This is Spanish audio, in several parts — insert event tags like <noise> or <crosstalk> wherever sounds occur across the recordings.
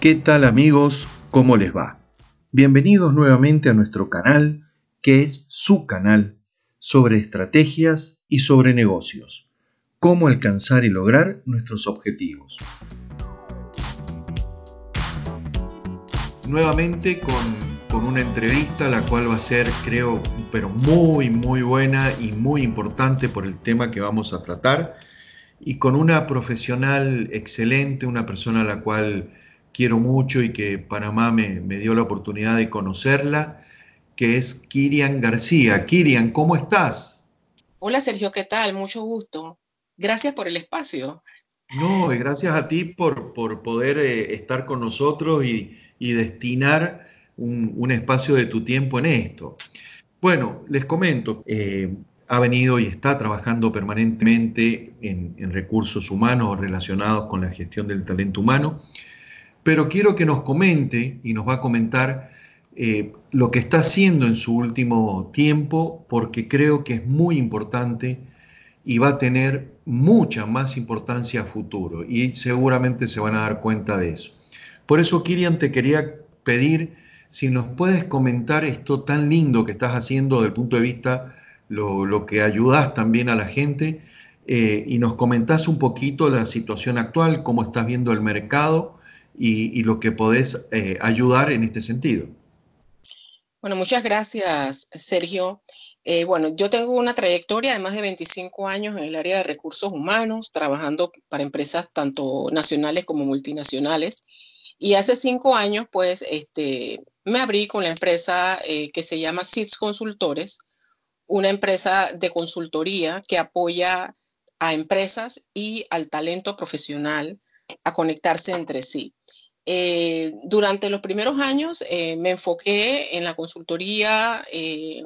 ¿Qué tal amigos? ¿Cómo les va? Bienvenidos nuevamente a nuestro canal, que es su canal, sobre estrategias y sobre negocios. Cómo alcanzar y lograr nuestros objetivos. Nuevamente con, una entrevista, la cual va a ser, creo, pero muy, muy buena y muy importante por el tema que vamos a tratar. Y con una profesional excelente, una persona a la cual quiero mucho y que Panamá me, dio la oportunidad de conocerla, que es Kirian García. Kirian, ¿cómo estás? Hola Sergio, ¿qué tal? Mucho gusto. Gracias por el espacio. No, y gracias a ti por, por poder eh, estar con nosotros y, destinar un, espacio de tu tiempo en esto. Bueno, les comento, eh, ha venido y está trabajando permanentemente en, en recursos humanos relacionados con la gestión del talento humano pero quiero que nos comente y nos va a comentar eh, lo que está haciendo en su último tiempo, porque creo que es muy importante y va a tener mucha más importancia a futuro y seguramente se van a dar cuenta de eso. Por eso, Kirian, te quería pedir si nos puedes comentar esto tan lindo que estás haciendo desde el punto de vista lo, que ayudas también a la gente eh, y nos comentás un poquito la situación actual, cómo estás viendo el mercado y, lo que podés eh, ayudar en este sentido. Bueno, muchas gracias, Sergio. Eh, bueno, yo tengo una trayectoria de más de 25 años en el área de recursos humanos, trabajando para empresas tanto nacionales como multinacionales. Y hace cinco años, pues, este, me abrí con la empresa eh, que se llama SITS Consultores, una empresa de consultoría que apoya a empresas y al talento profesional a conectarse entre sí. Eh, durante los primeros años eh, me enfoqué en la consultoría eh,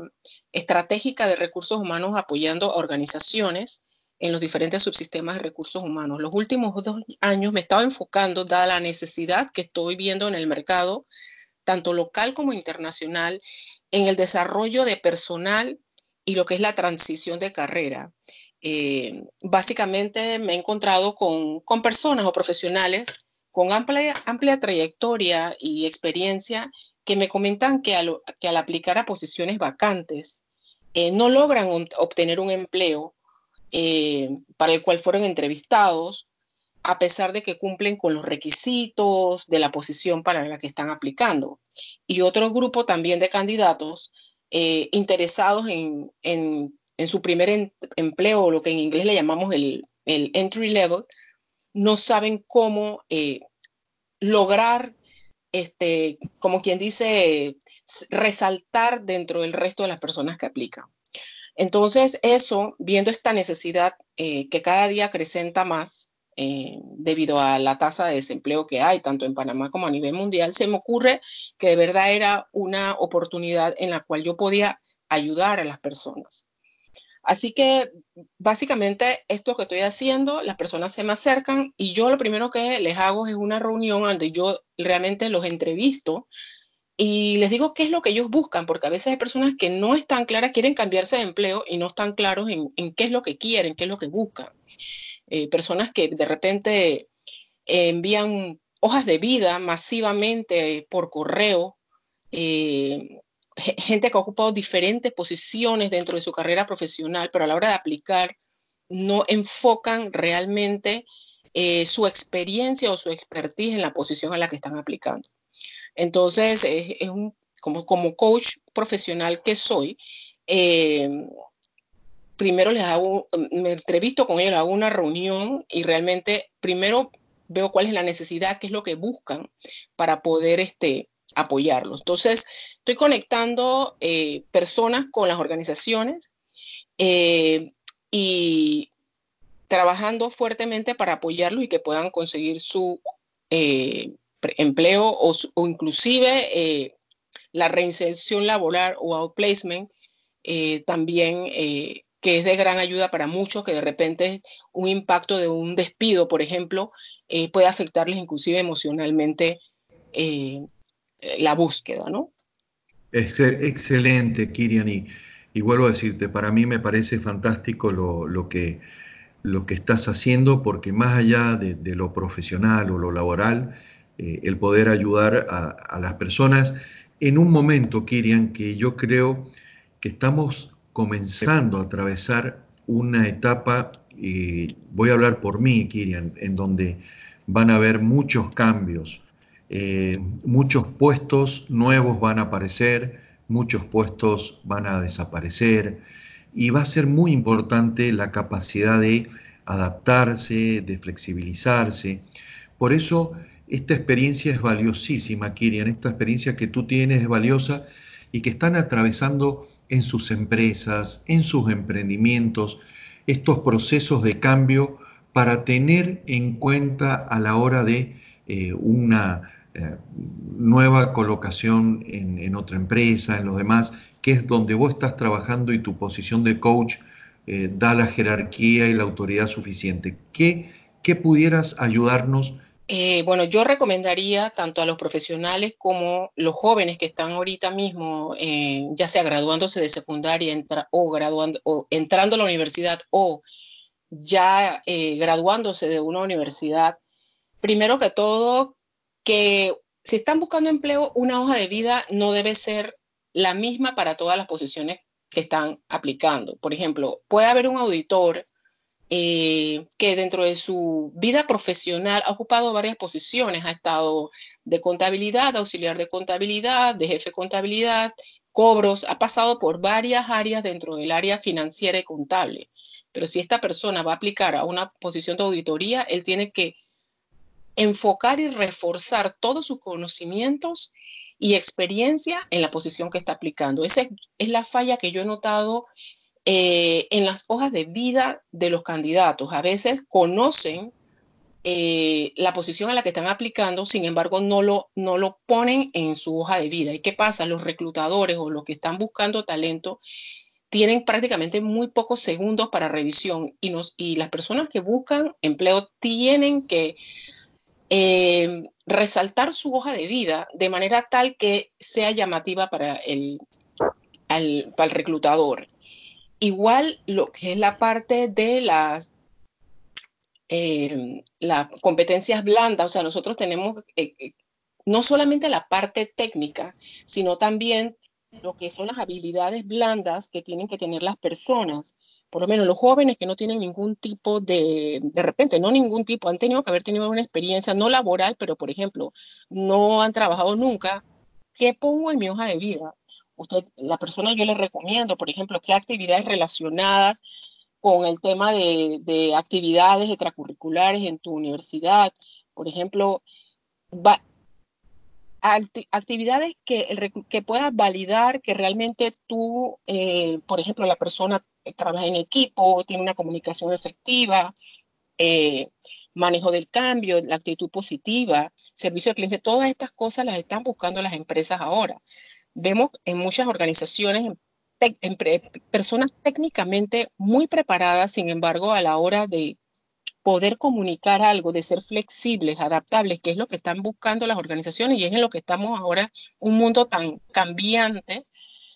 estratégica de recursos humanos apoyando a organizaciones en los diferentes subsistemas de recursos humanos. Los últimos dos años me estaba enfocando, dada la necesidad que estoy viendo en el mercado, tanto local como internacional, en el desarrollo de personal y lo que es la transición de carrera. Básicamente me he encontrado con, con personas o profesionales con amplia, amplia trayectoria y experiencia que me comentan que al, que al aplicar a posiciones vacantes eh, no logran obtener un empleo eh, para el cual fueron entrevistados, a pesar de que cumplen con los requisitos de la posición para la que están aplicando. Y otro grupo también de candidatos eh, interesados en, su primer empleo, lo que en inglés le llamamos el, el entry level, no saben cómo eh, lograr, este, como quien dice, resaltar dentro del resto de las personas que aplican. Entonces, eso, viendo esta necesidad eh, que cada día acrecenta más eh, debido a la tasa de desempleo que hay, tanto en Panamá como a nivel mundial, se me ocurre que de verdad era una oportunidad en la cual yo podía ayudar a las personas. Así que básicamente esto que estoy haciendo, las personas se me acercan y yo lo primero que les hago es una reunión donde yo realmente los entrevisto y les digo qué es lo que ellos buscan, porque a veces hay personas que no están claras, quieren cambiarse de empleo y no están claros en, qué es lo que quieren, qué es lo que buscan. Eh, personas que de repente envían hojas de vida masivamente por correo, eh, gente que ha ocupado diferentes posiciones dentro de su carrera profesional, pero a la hora de aplicar no enfocan realmente eh, su experiencia o su expertise en la posición a la que están aplicando. Entonces, es, un, como, como coach profesional que soy, eh, primero les hago, me entrevisto con ellos, hago una reunión y realmente primero veo cuál es la necesidad, qué es lo que buscan para poder este, apoyarlos. Entonces, estoy conectando eh, personas con las organizaciones eh, y trabajando fuertemente para apoyarlos y que puedan conseguir su eh, empleo o, inclusive la reinserción laboral o outplacement también que es de gran ayuda para muchos, que de repente un impacto de un despido, por ejemplo, puede afectarles inclusive emocionalmente la búsqueda, ¿no? Excelente, Kirian, y, vuelvo a decirte, para mí me parece fantástico lo, que, lo que estás haciendo, porque más allá de, lo profesional o lo laboral, eh, el poder ayudar a, las personas en un momento, Kirian, que yo creo que estamos comenzando a atravesar una etapa, y voy a hablar por mí, Kirian, en donde van a haber muchos cambios, eh, muchos puestos nuevos van a aparecer, muchos puestos van a desaparecer y va a ser muy importante la capacidad de adaptarse, de flexibilizarse. Por eso esta experiencia es valiosísima, Kirian, esta experiencia que tú tienes es valiosa y que están atravesando en sus empresas, en sus emprendimientos, estos procesos de cambio para tener en cuenta a la hora de eh, una eh, nueva colocación en, otra empresa, en los demás, que es donde vos estás trabajando y tu posición de coach eh, da la jerarquía y la autoridad suficiente. ¿Qué, qué pudieras ayudarnos? bueno, yo recomendaría tanto a los profesionales como los jóvenes que están ahorita mismo, ya sea graduándose de secundaria o, graduando, o entrando a la universidad o ya graduándose de una universidad, primero que todo, que si están buscando empleo, una hoja de vida no debe ser la misma para todas las posiciones que están aplicando. Por ejemplo, puede haber un auditor eh, que dentro de su vida profesional ha ocupado varias posiciones, ha estado de contabilidad, auxiliar de contabilidad, de jefe de contabilidad, cobros, ha pasado por varias áreas dentro del área financiera y contable. Pero si esta persona va a aplicar a una posición de auditoría, él tiene que enfocar y reforzar todos sus conocimientos y experiencia en la posición que está aplicando. Esa es, la falla que yo he notado eh, en las hojas de vida de los candidatos. A veces conocen eh, la posición a la que están aplicando, sin embargo, no lo, no lo ponen en su hoja de vida. ¿Y qué pasa? Los reclutadores o los que están buscando talento tienen prácticamente muy pocos segundos para revisión y, nos, y las personas que buscan empleo tienen que eh, resaltar su hoja de vida de manera tal que sea llamativa para el, el reclutador. Igual lo que es la parte de las, eh, las competencias blandas, o sea, nosotros tenemos eh, no solamente la parte técnica, sino también lo que son las habilidades blandas que tienen que tener las personas por lo menos los jóvenes que no tienen ningún tipo de, de repente, no ningún tipo, han tenido que haber tenido una experiencia no laboral, pero por ejemplo, no han trabajado nunca, ¿qué pongo en mi hoja de vida? Usted, la persona yo le recomiendo, por ejemplo, qué actividades relacionadas con el tema de, de actividades extracurriculares en tu universidad, por ejemplo, actividades que, que puedas validar que realmente tú, eh, por ejemplo, la persona trabaja en equipo, tiene una comunicación efectiva, eh, manejo del cambio, la actitud positiva, servicio al cliente, todas estas cosas las están buscando las empresas ahora. Vemos en muchas organizaciones personas técnicamente muy preparadas, sin embargo, a la hora de poder comunicar algo, de ser flexibles, adaptables, que es lo que están buscando las organizaciones y es en lo que estamos ahora, un mundo tan cambiante,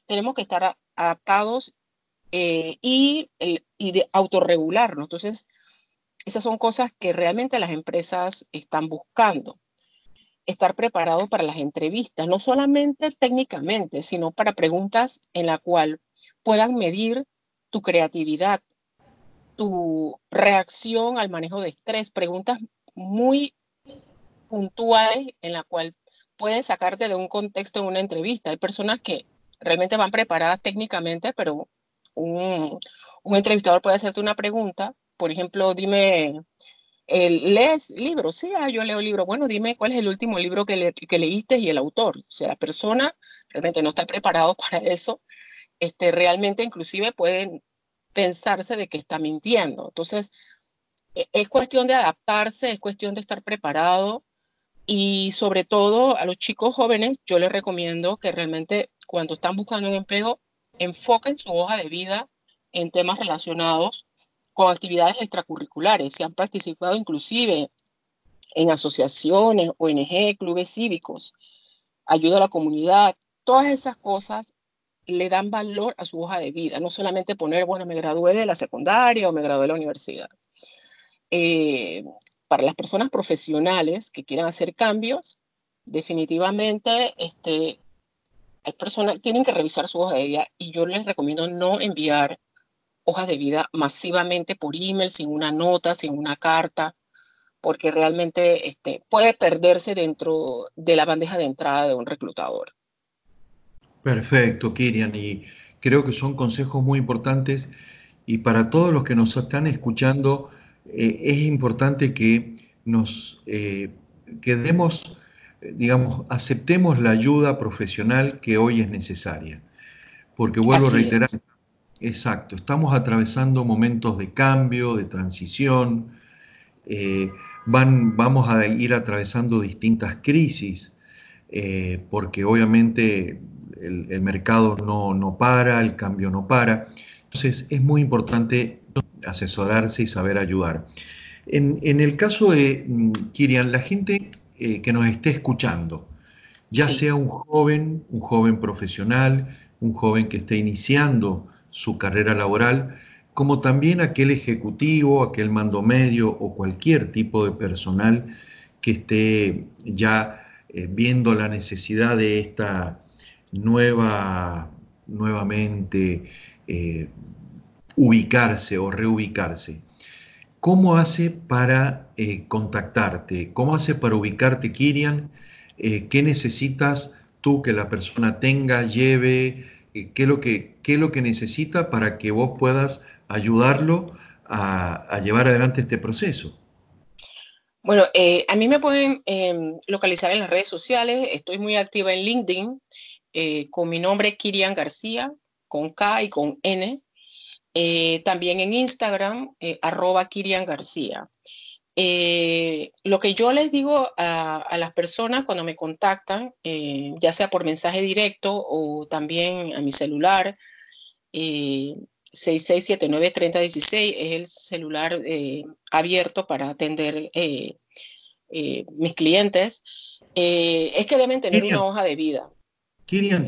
tenemos que estar adaptados eh, y, y de autorregularnos. Entonces, esas son cosas que realmente las empresas están buscando. Estar preparados para las entrevistas, no solamente técnicamente, sino para preguntas en la cual puedan medir tu creatividad, tu reacción al manejo de estrés, preguntas muy puntuales en la cual puedes sacarte de un contexto en una entrevista. Hay personas que realmente van preparadas técnicamente, pero un, entrevistador puede hacerte una pregunta, por ejemplo, dime, ¿lees libros? Sí, ah, yo leo libros. Bueno, dime cuál es el último libro que, que leíste y el autor. O sea, la persona realmente no está preparado <laughs> para eso. Este, realmente inclusive pueden pensarse de que está mintiendo. Entonces, e, es cuestión de adaptarse, es cuestión de estar preparado y sobre todo a los chicos jóvenes yo les recomiendo que realmente cuando están buscando un empleo enfoquen su hoja de vida en temas relacionados con actividades extracurriculares. Si han participado inclusive en asociaciones, ONG, clubes cívicos, ayuda a la comunidad, todas esas cosas le dan valor a su hoja de vida, no solamente poner, bueno, me gradué de la secundaria o me gradué de la universidad. Eh, para las personas profesionales que quieran hacer cambios, definitivamente este, hay personas tienen que revisar su hoja de vida y yo les recomiendo no enviar hojas de vida masivamente por email, sin una nota, sin una carta, porque realmente este, puede perderse dentro de la bandeja de entrada de un reclutador. Perfecto, Kirian, y creo que son consejos muy importantes y para todos los que nos están escuchando eh, es importante que nos eh, demos, digamos, aceptemos la ayuda profesional que hoy es necesaria. Porque vuelvo a reiterar, exacto, estamos atravesando momentos de cambio, de transición, eh, van, vamos a ir atravesando distintas crisis, porque obviamente el, mercado no, para, el cambio no para. Entonces es muy importante asesorarse y saber ayudar. En, el caso de mm, Kirian, la gente eh, que nos esté escuchando, ya sea un joven, un joven profesional, un joven que esté iniciando su carrera laboral, como también aquel ejecutivo, aquel mando medio o cualquier tipo de personal que esté ya eh, viendo la necesidad de esta nueva, nuevamente eh, ubicarse o reubicarse. ¿Cómo hace para eh, contactarte? ¿Cómo hace para ubicarte, Kirian? Eh, ¿Qué necesitas tú que la persona tenga, lleve? ¿qué, es lo que, ¿Qué es lo que necesita para que vos puedas ayudarlo a, llevar adelante este proceso? Bueno, a mí me pueden em, localizar en las redes sociales. Estoy muy activa en LinkedIn. Eh, con mi nombre Kirian García, con K y con N. Eh, también en Instagram, eh, arroba Kirian García. lo que yo les digo a, las personas cuando me contactan, ya sea por mensaje directo o también a mi celular, 6679-3016 es el celular abierto para atender mis clientes, es que deben tener una hoja de vida. Kirian,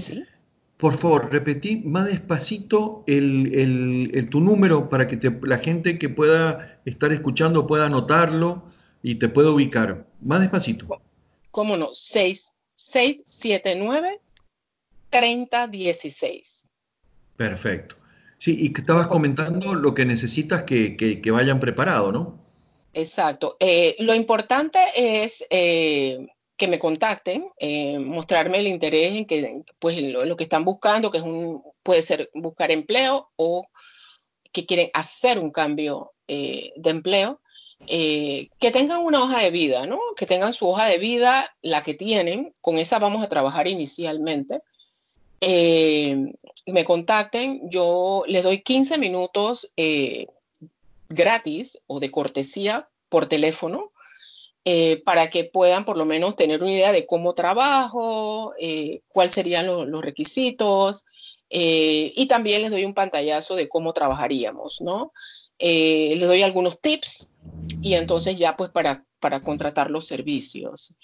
por favor, repetí más despacito el, tu número para que la gente que pueda estar escuchando pueda anotarlo y te pueda ubicar. Más despacito. ¿Cómo no? 6679-3016. Perfecto. Sí, y que estabas comentando lo que necesitas que, vayan preparados, ¿no? Exacto. Eh, lo importante es eh, que me contacten, eh, mostrarme el interés en que, pues, lo, que están buscando, que es un, puede ser buscar empleo o que quieren hacer un cambio eh, de empleo, eh, que tengan una hoja de vida, ¿no? Que tengan su hoja de vida, la que tienen, con esa vamos a trabajar inicialmente. me contacten, yo les doy 15 minutos gratis o de cortesía por teléfono eh, para que puedan por lo menos tener una idea de cómo trabajo, eh, cuáles serían los requisitos, eh, y también les doy un pantallazo de cómo trabajaríamos, ¿no? les doy algunos tips y entonces ya pues para, para contratar los servicios.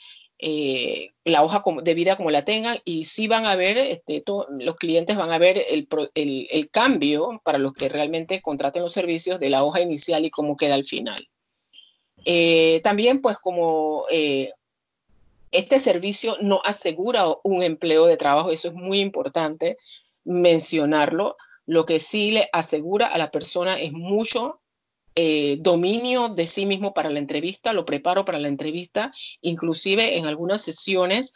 la hoja de vida como la tengan y sí van a ver, este, los clientes van a ver el, el, el cambio para los que realmente contraten los servicios de la hoja inicial y cómo queda al final. Eh, también, pues como eh, este servicio no asegura un empleo de trabajo, eso es muy importante mencionarlo. Lo que sí le asegura a la persona es mucho eh, dominio de sí mismo para la entrevista, lo preparo para la entrevista, inclusive en algunas sesiones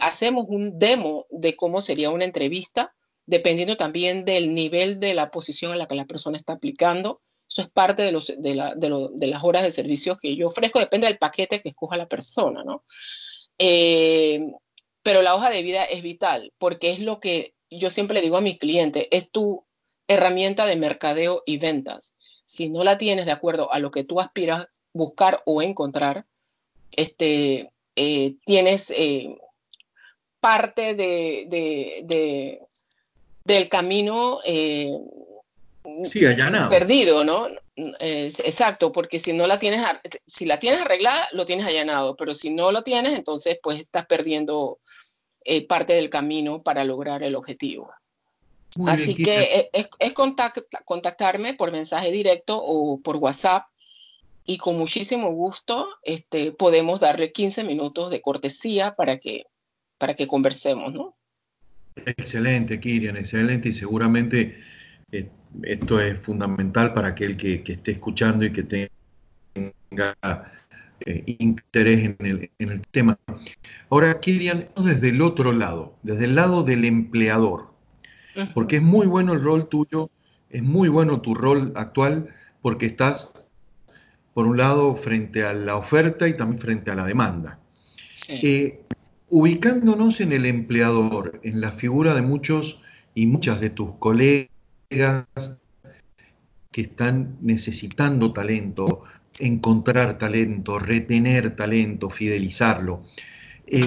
hacemos un demo de cómo sería una entrevista, dependiendo también del nivel de la posición a la que la persona está aplicando. Eso es parte de, los, de, las horas de servicios que yo ofrezco, depende del paquete que escoja la persona, ¿no? Eh, pero la hoja de vida es vital porque es lo que yo siempre le digo a mis clientes, es tu herramienta de mercadeo y ventas. Si no la tienes de acuerdo a lo que tú aspiras buscar o encontrar, este, eh, tienes eh, parte de, del camino sí, allanado. perdido, ¿no? exacto, porque si no la tienes, si la tienes arreglada, lo tienes allanado, pero si no lo tienes, entonces pues estás perdiendo eh, parte del camino para lograr el objetivo. Así que es, contactarme por mensaje directo o por WhatsApp y con muchísimo gusto este, podemos darle 15 minutos de cortesía para que, para que conversemos, ¿no? Excelente, Kirian, excelente y seguramente eh, esto es fundamental para aquel que, que, esté escuchando y que tenga eh, interés en el, en el, tema. Ahora, Kirian, desde el otro lado, desde el lado del empleador, porque es muy bueno el rol tuyo, es muy bueno tu rol actual, porque estás, por un lado, frente a la oferta y también frente a la demanda. Sí. Eh, ubicándonos en el empleador, en la figura de muchos y muchas de tus colegas que están necesitando talento, encontrar talento, retener talento, fidelizarlo. Eh,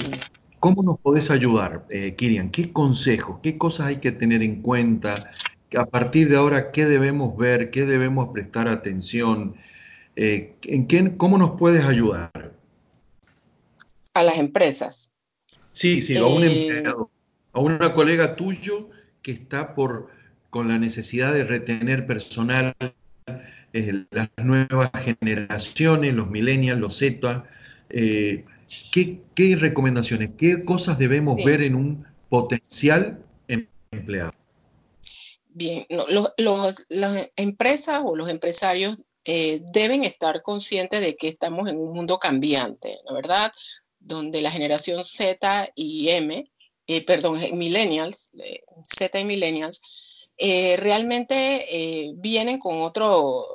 ¿Cómo nos podés ayudar, eh, Kirian? ¿Qué consejos, qué cosas hay que tener en cuenta? A partir de ahora, ¿qué debemos ver? ¿Qué debemos prestar atención? Eh, ¿en qué, ¿Cómo nos puedes ayudar? A las empresas. Sí, sí, a un eh, empleado, a una colega tuyo que está por con la necesidad de retener personal, eh, las nuevas generaciones, los millennials, los Z. Eh, ¿qué, recomendaciones, qué cosas debemos ver en un potencial empleado? Bien, las empresas o los empresarios deben estar conscientes de que estamos en un mundo cambiante, ¿la verdad? donde la generación Z y M, eh, perdón, millennials, eh, Z y millennials, eh, realmente vienen con otro,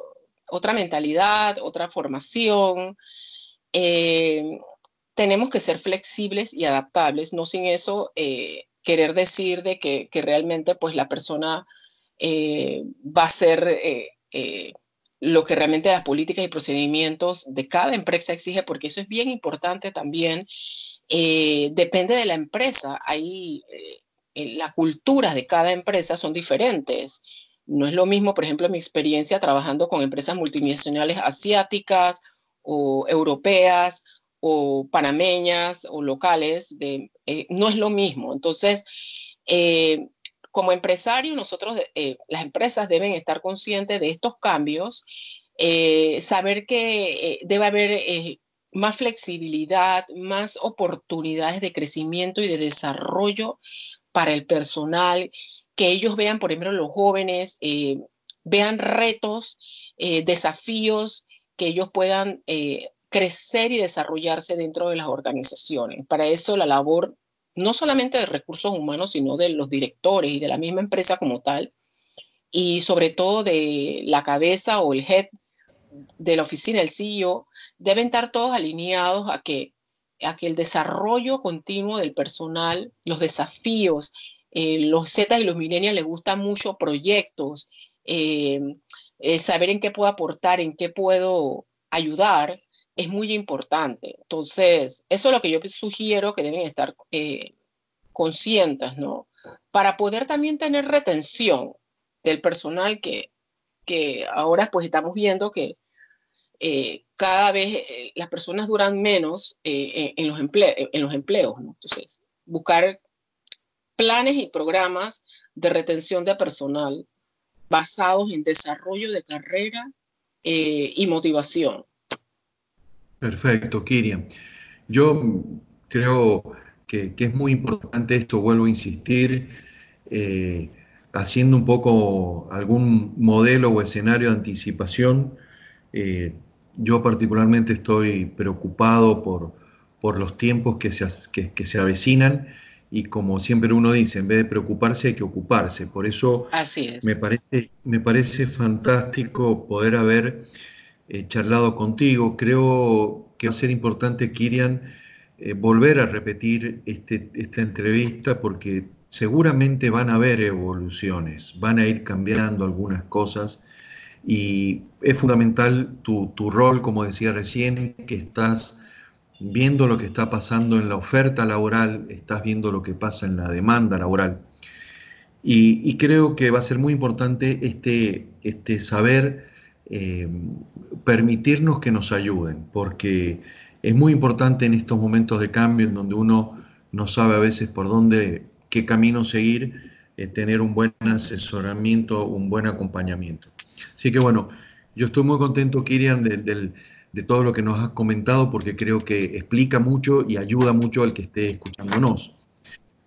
otra mentalidad, otra formación. tenemos que ser flexibles y adaptables, no sin eso querer decir de que, realmente pues la persona va a ser lo que realmente las políticas y procedimientos de cada empresa exige, porque eso es bien importante también. Eh, depende de la empresa. Eh, las culturas de cada empresa son diferentes. No es lo mismo, por ejemplo, mi experiencia trabajando con empresas multinacionales asiáticas o europeas o panameñas o locales, eh, no es lo mismo. Entonces, como empresario, nosotros, eh, las empresas deben estar conscientes de estos cambios, eh, saber que eh, debe haber más flexibilidad, más oportunidades de crecimiento y de desarrollo para el personal, que ellos vean, por ejemplo, los jóvenes, vean retos, desafíos, que ellos puedan crecer y desarrollarse dentro de las organizaciones. Para eso la labor no solamente de recursos humanos, sino de los directores y de la misma empresa como tal, y sobre todo de la cabeza o el head de la oficina, el CEO, deben estar todos alineados a que, a que el desarrollo continuo del personal, los desafíos, eh, los Z y los millennials les gustan mucho proyectos, eh, eh, saber en qué puedo aportar, en qué puedo ayudar, es muy importante. Entonces, eso es lo que yo sugiero que deben estar conscientes, ¿no? Para poder también tener retención del personal que, que ahora pues estamos viendo que eh, cada vez eh, las personas duran menos en, los en los empleos. Entonces, buscar planes y programas de retención de personal basados en desarrollo de carrera y motivación. Perfecto, Kirian. Yo creo que, es muy importante esto, vuelvo a insistir, eh, haciendo un poco algún modelo o escenario de anticipación. Eh, yo particularmente estoy preocupado por, por los tiempos que se, que, se, avecinan y como siempre uno dice, en vez de preocuparse hay que ocuparse. Por eso Me, parece, me parece fantástico poder haber eh, charlado contigo. Creo que va a ser importante, Kirian, eh, volver a repetir este, esta entrevista porque seguramente van a haber evoluciones, van a ir cambiando algunas cosas y es fundamental tu, rol, como decía recién, que estás viendo lo que está pasando en la oferta laboral, estás viendo lo que pasa en la demanda laboral. Y, creo que va a ser muy importante este, este saber eh, permitirnos que nos ayuden, porque es muy importante en estos momentos de cambio en donde uno no sabe a veces por dónde, qué camino seguir, eh, tener un buen asesoramiento, un buen acompañamiento. Así que bueno, yo estoy muy contento, Kirian, de, todo lo que nos has comentado porque creo que explica mucho y ayuda mucho al que esté escuchándonos.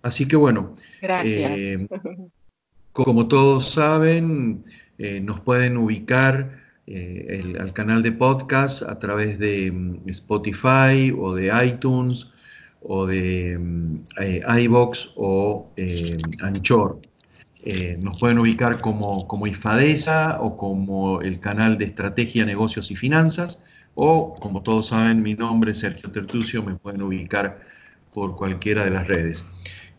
Así que bueno, gracias. Eh, <laughs> como todos saben, eh, nos pueden ubicar eh, al canal de podcast a través de mm, Spotify o de iTunes o de mm, iBox o Anchor. Eh, nos pueden ubicar como, como IFADESA o como el canal de Estrategia, Negocios y Finanzas, o como todos saben, mi nombre es Sergio Tertucio, me pueden ubicar por cualquiera de las redes.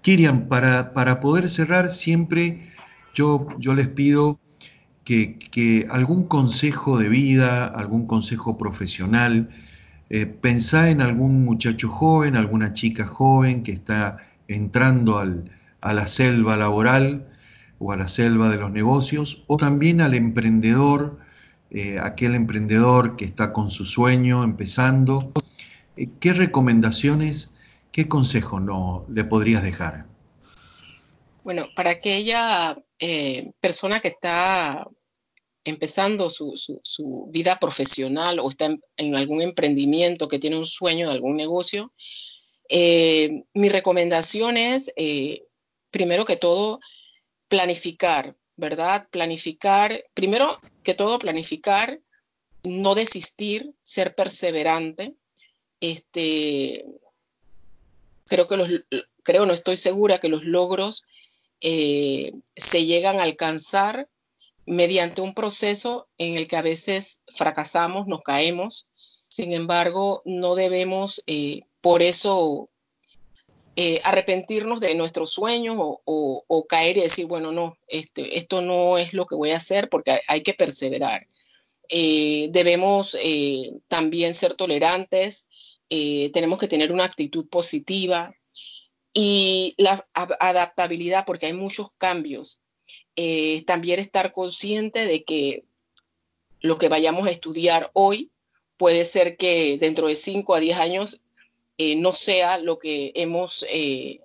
Kirian, para, para poder cerrar, siempre yo, yo les pido que, algún consejo de vida, algún consejo profesional, eh, pensá en algún muchacho joven, alguna chica joven que está entrando a la selva laboral, o a la selva de los negocios, o también al emprendedor, eh, aquel emprendedor que está con su sueño empezando. Eh, ¿Qué recomendaciones, qué consejos no, le podrías dejar? Bueno, para aquella eh, persona que está empezando su, vida profesional o está en, algún emprendimiento, que tiene un sueño de algún negocio, mi recomendación es, primero que todo, planificar, ¿verdad? Planificar, primero que todo, planificar, no desistir, ser perseverante. Este, creo que los, creo, no estoy segura que los logros eh, se llegan a alcanzar mediante un proceso en el que a veces fracasamos, nos caemos. Sin embargo, no debemos eh, por eso eh, arrepentirnos de nuestros sueños o, caer y decir, bueno, no, este, esto no es lo que voy a hacer porque hay, que perseverar. Eh, debemos eh, también ser tolerantes, tenemos que tener una actitud positiva y la adaptabilidad porque hay muchos cambios. también estar consciente de que lo que vayamos a estudiar hoy puede ser que dentro de 5 a 10 años eh, no sea lo que hemos, eh,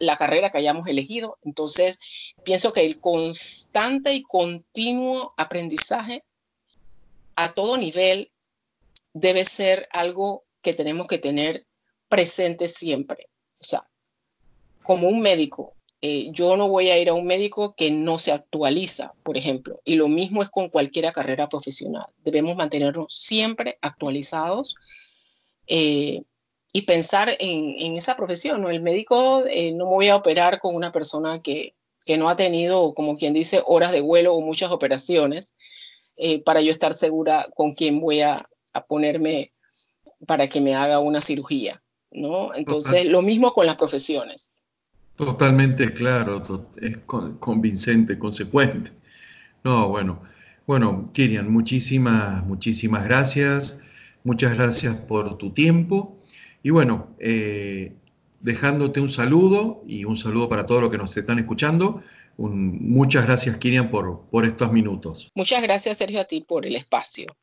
la, carrera que hayamos elegido. Entonces, pienso que el constante y continuo aprendizaje a todo nivel debe ser algo que tenemos que tener presente siempre. O sea, como un médico, eh, yo no voy a ir a un médico que no se actualiza, por ejemplo, y lo mismo es con cualquier carrera profesional. Debemos mantenernos siempre actualizados eh, y pensar en, esa profesión. ¿no? El médico eh, no me voy a operar con una persona que, no ha tenido, como quien dice, horas de vuelo o muchas operaciones eh, para yo estar segura con quién voy a, ponerme para que me haga una cirugía. ¿no? Entonces, lo mismo con las profesiones. Totalmente claro, es convincente, consecuente. No, bueno, bueno, Kirian, muchísimas, muchísimas gracias. Muchas gracias por tu tiempo. Y bueno, eh, dejándote un saludo y un saludo para todos los que nos están escuchando. muchas gracias, Kirian, por, por estos minutos. Muchas gracias, Sergio, a ti por el espacio.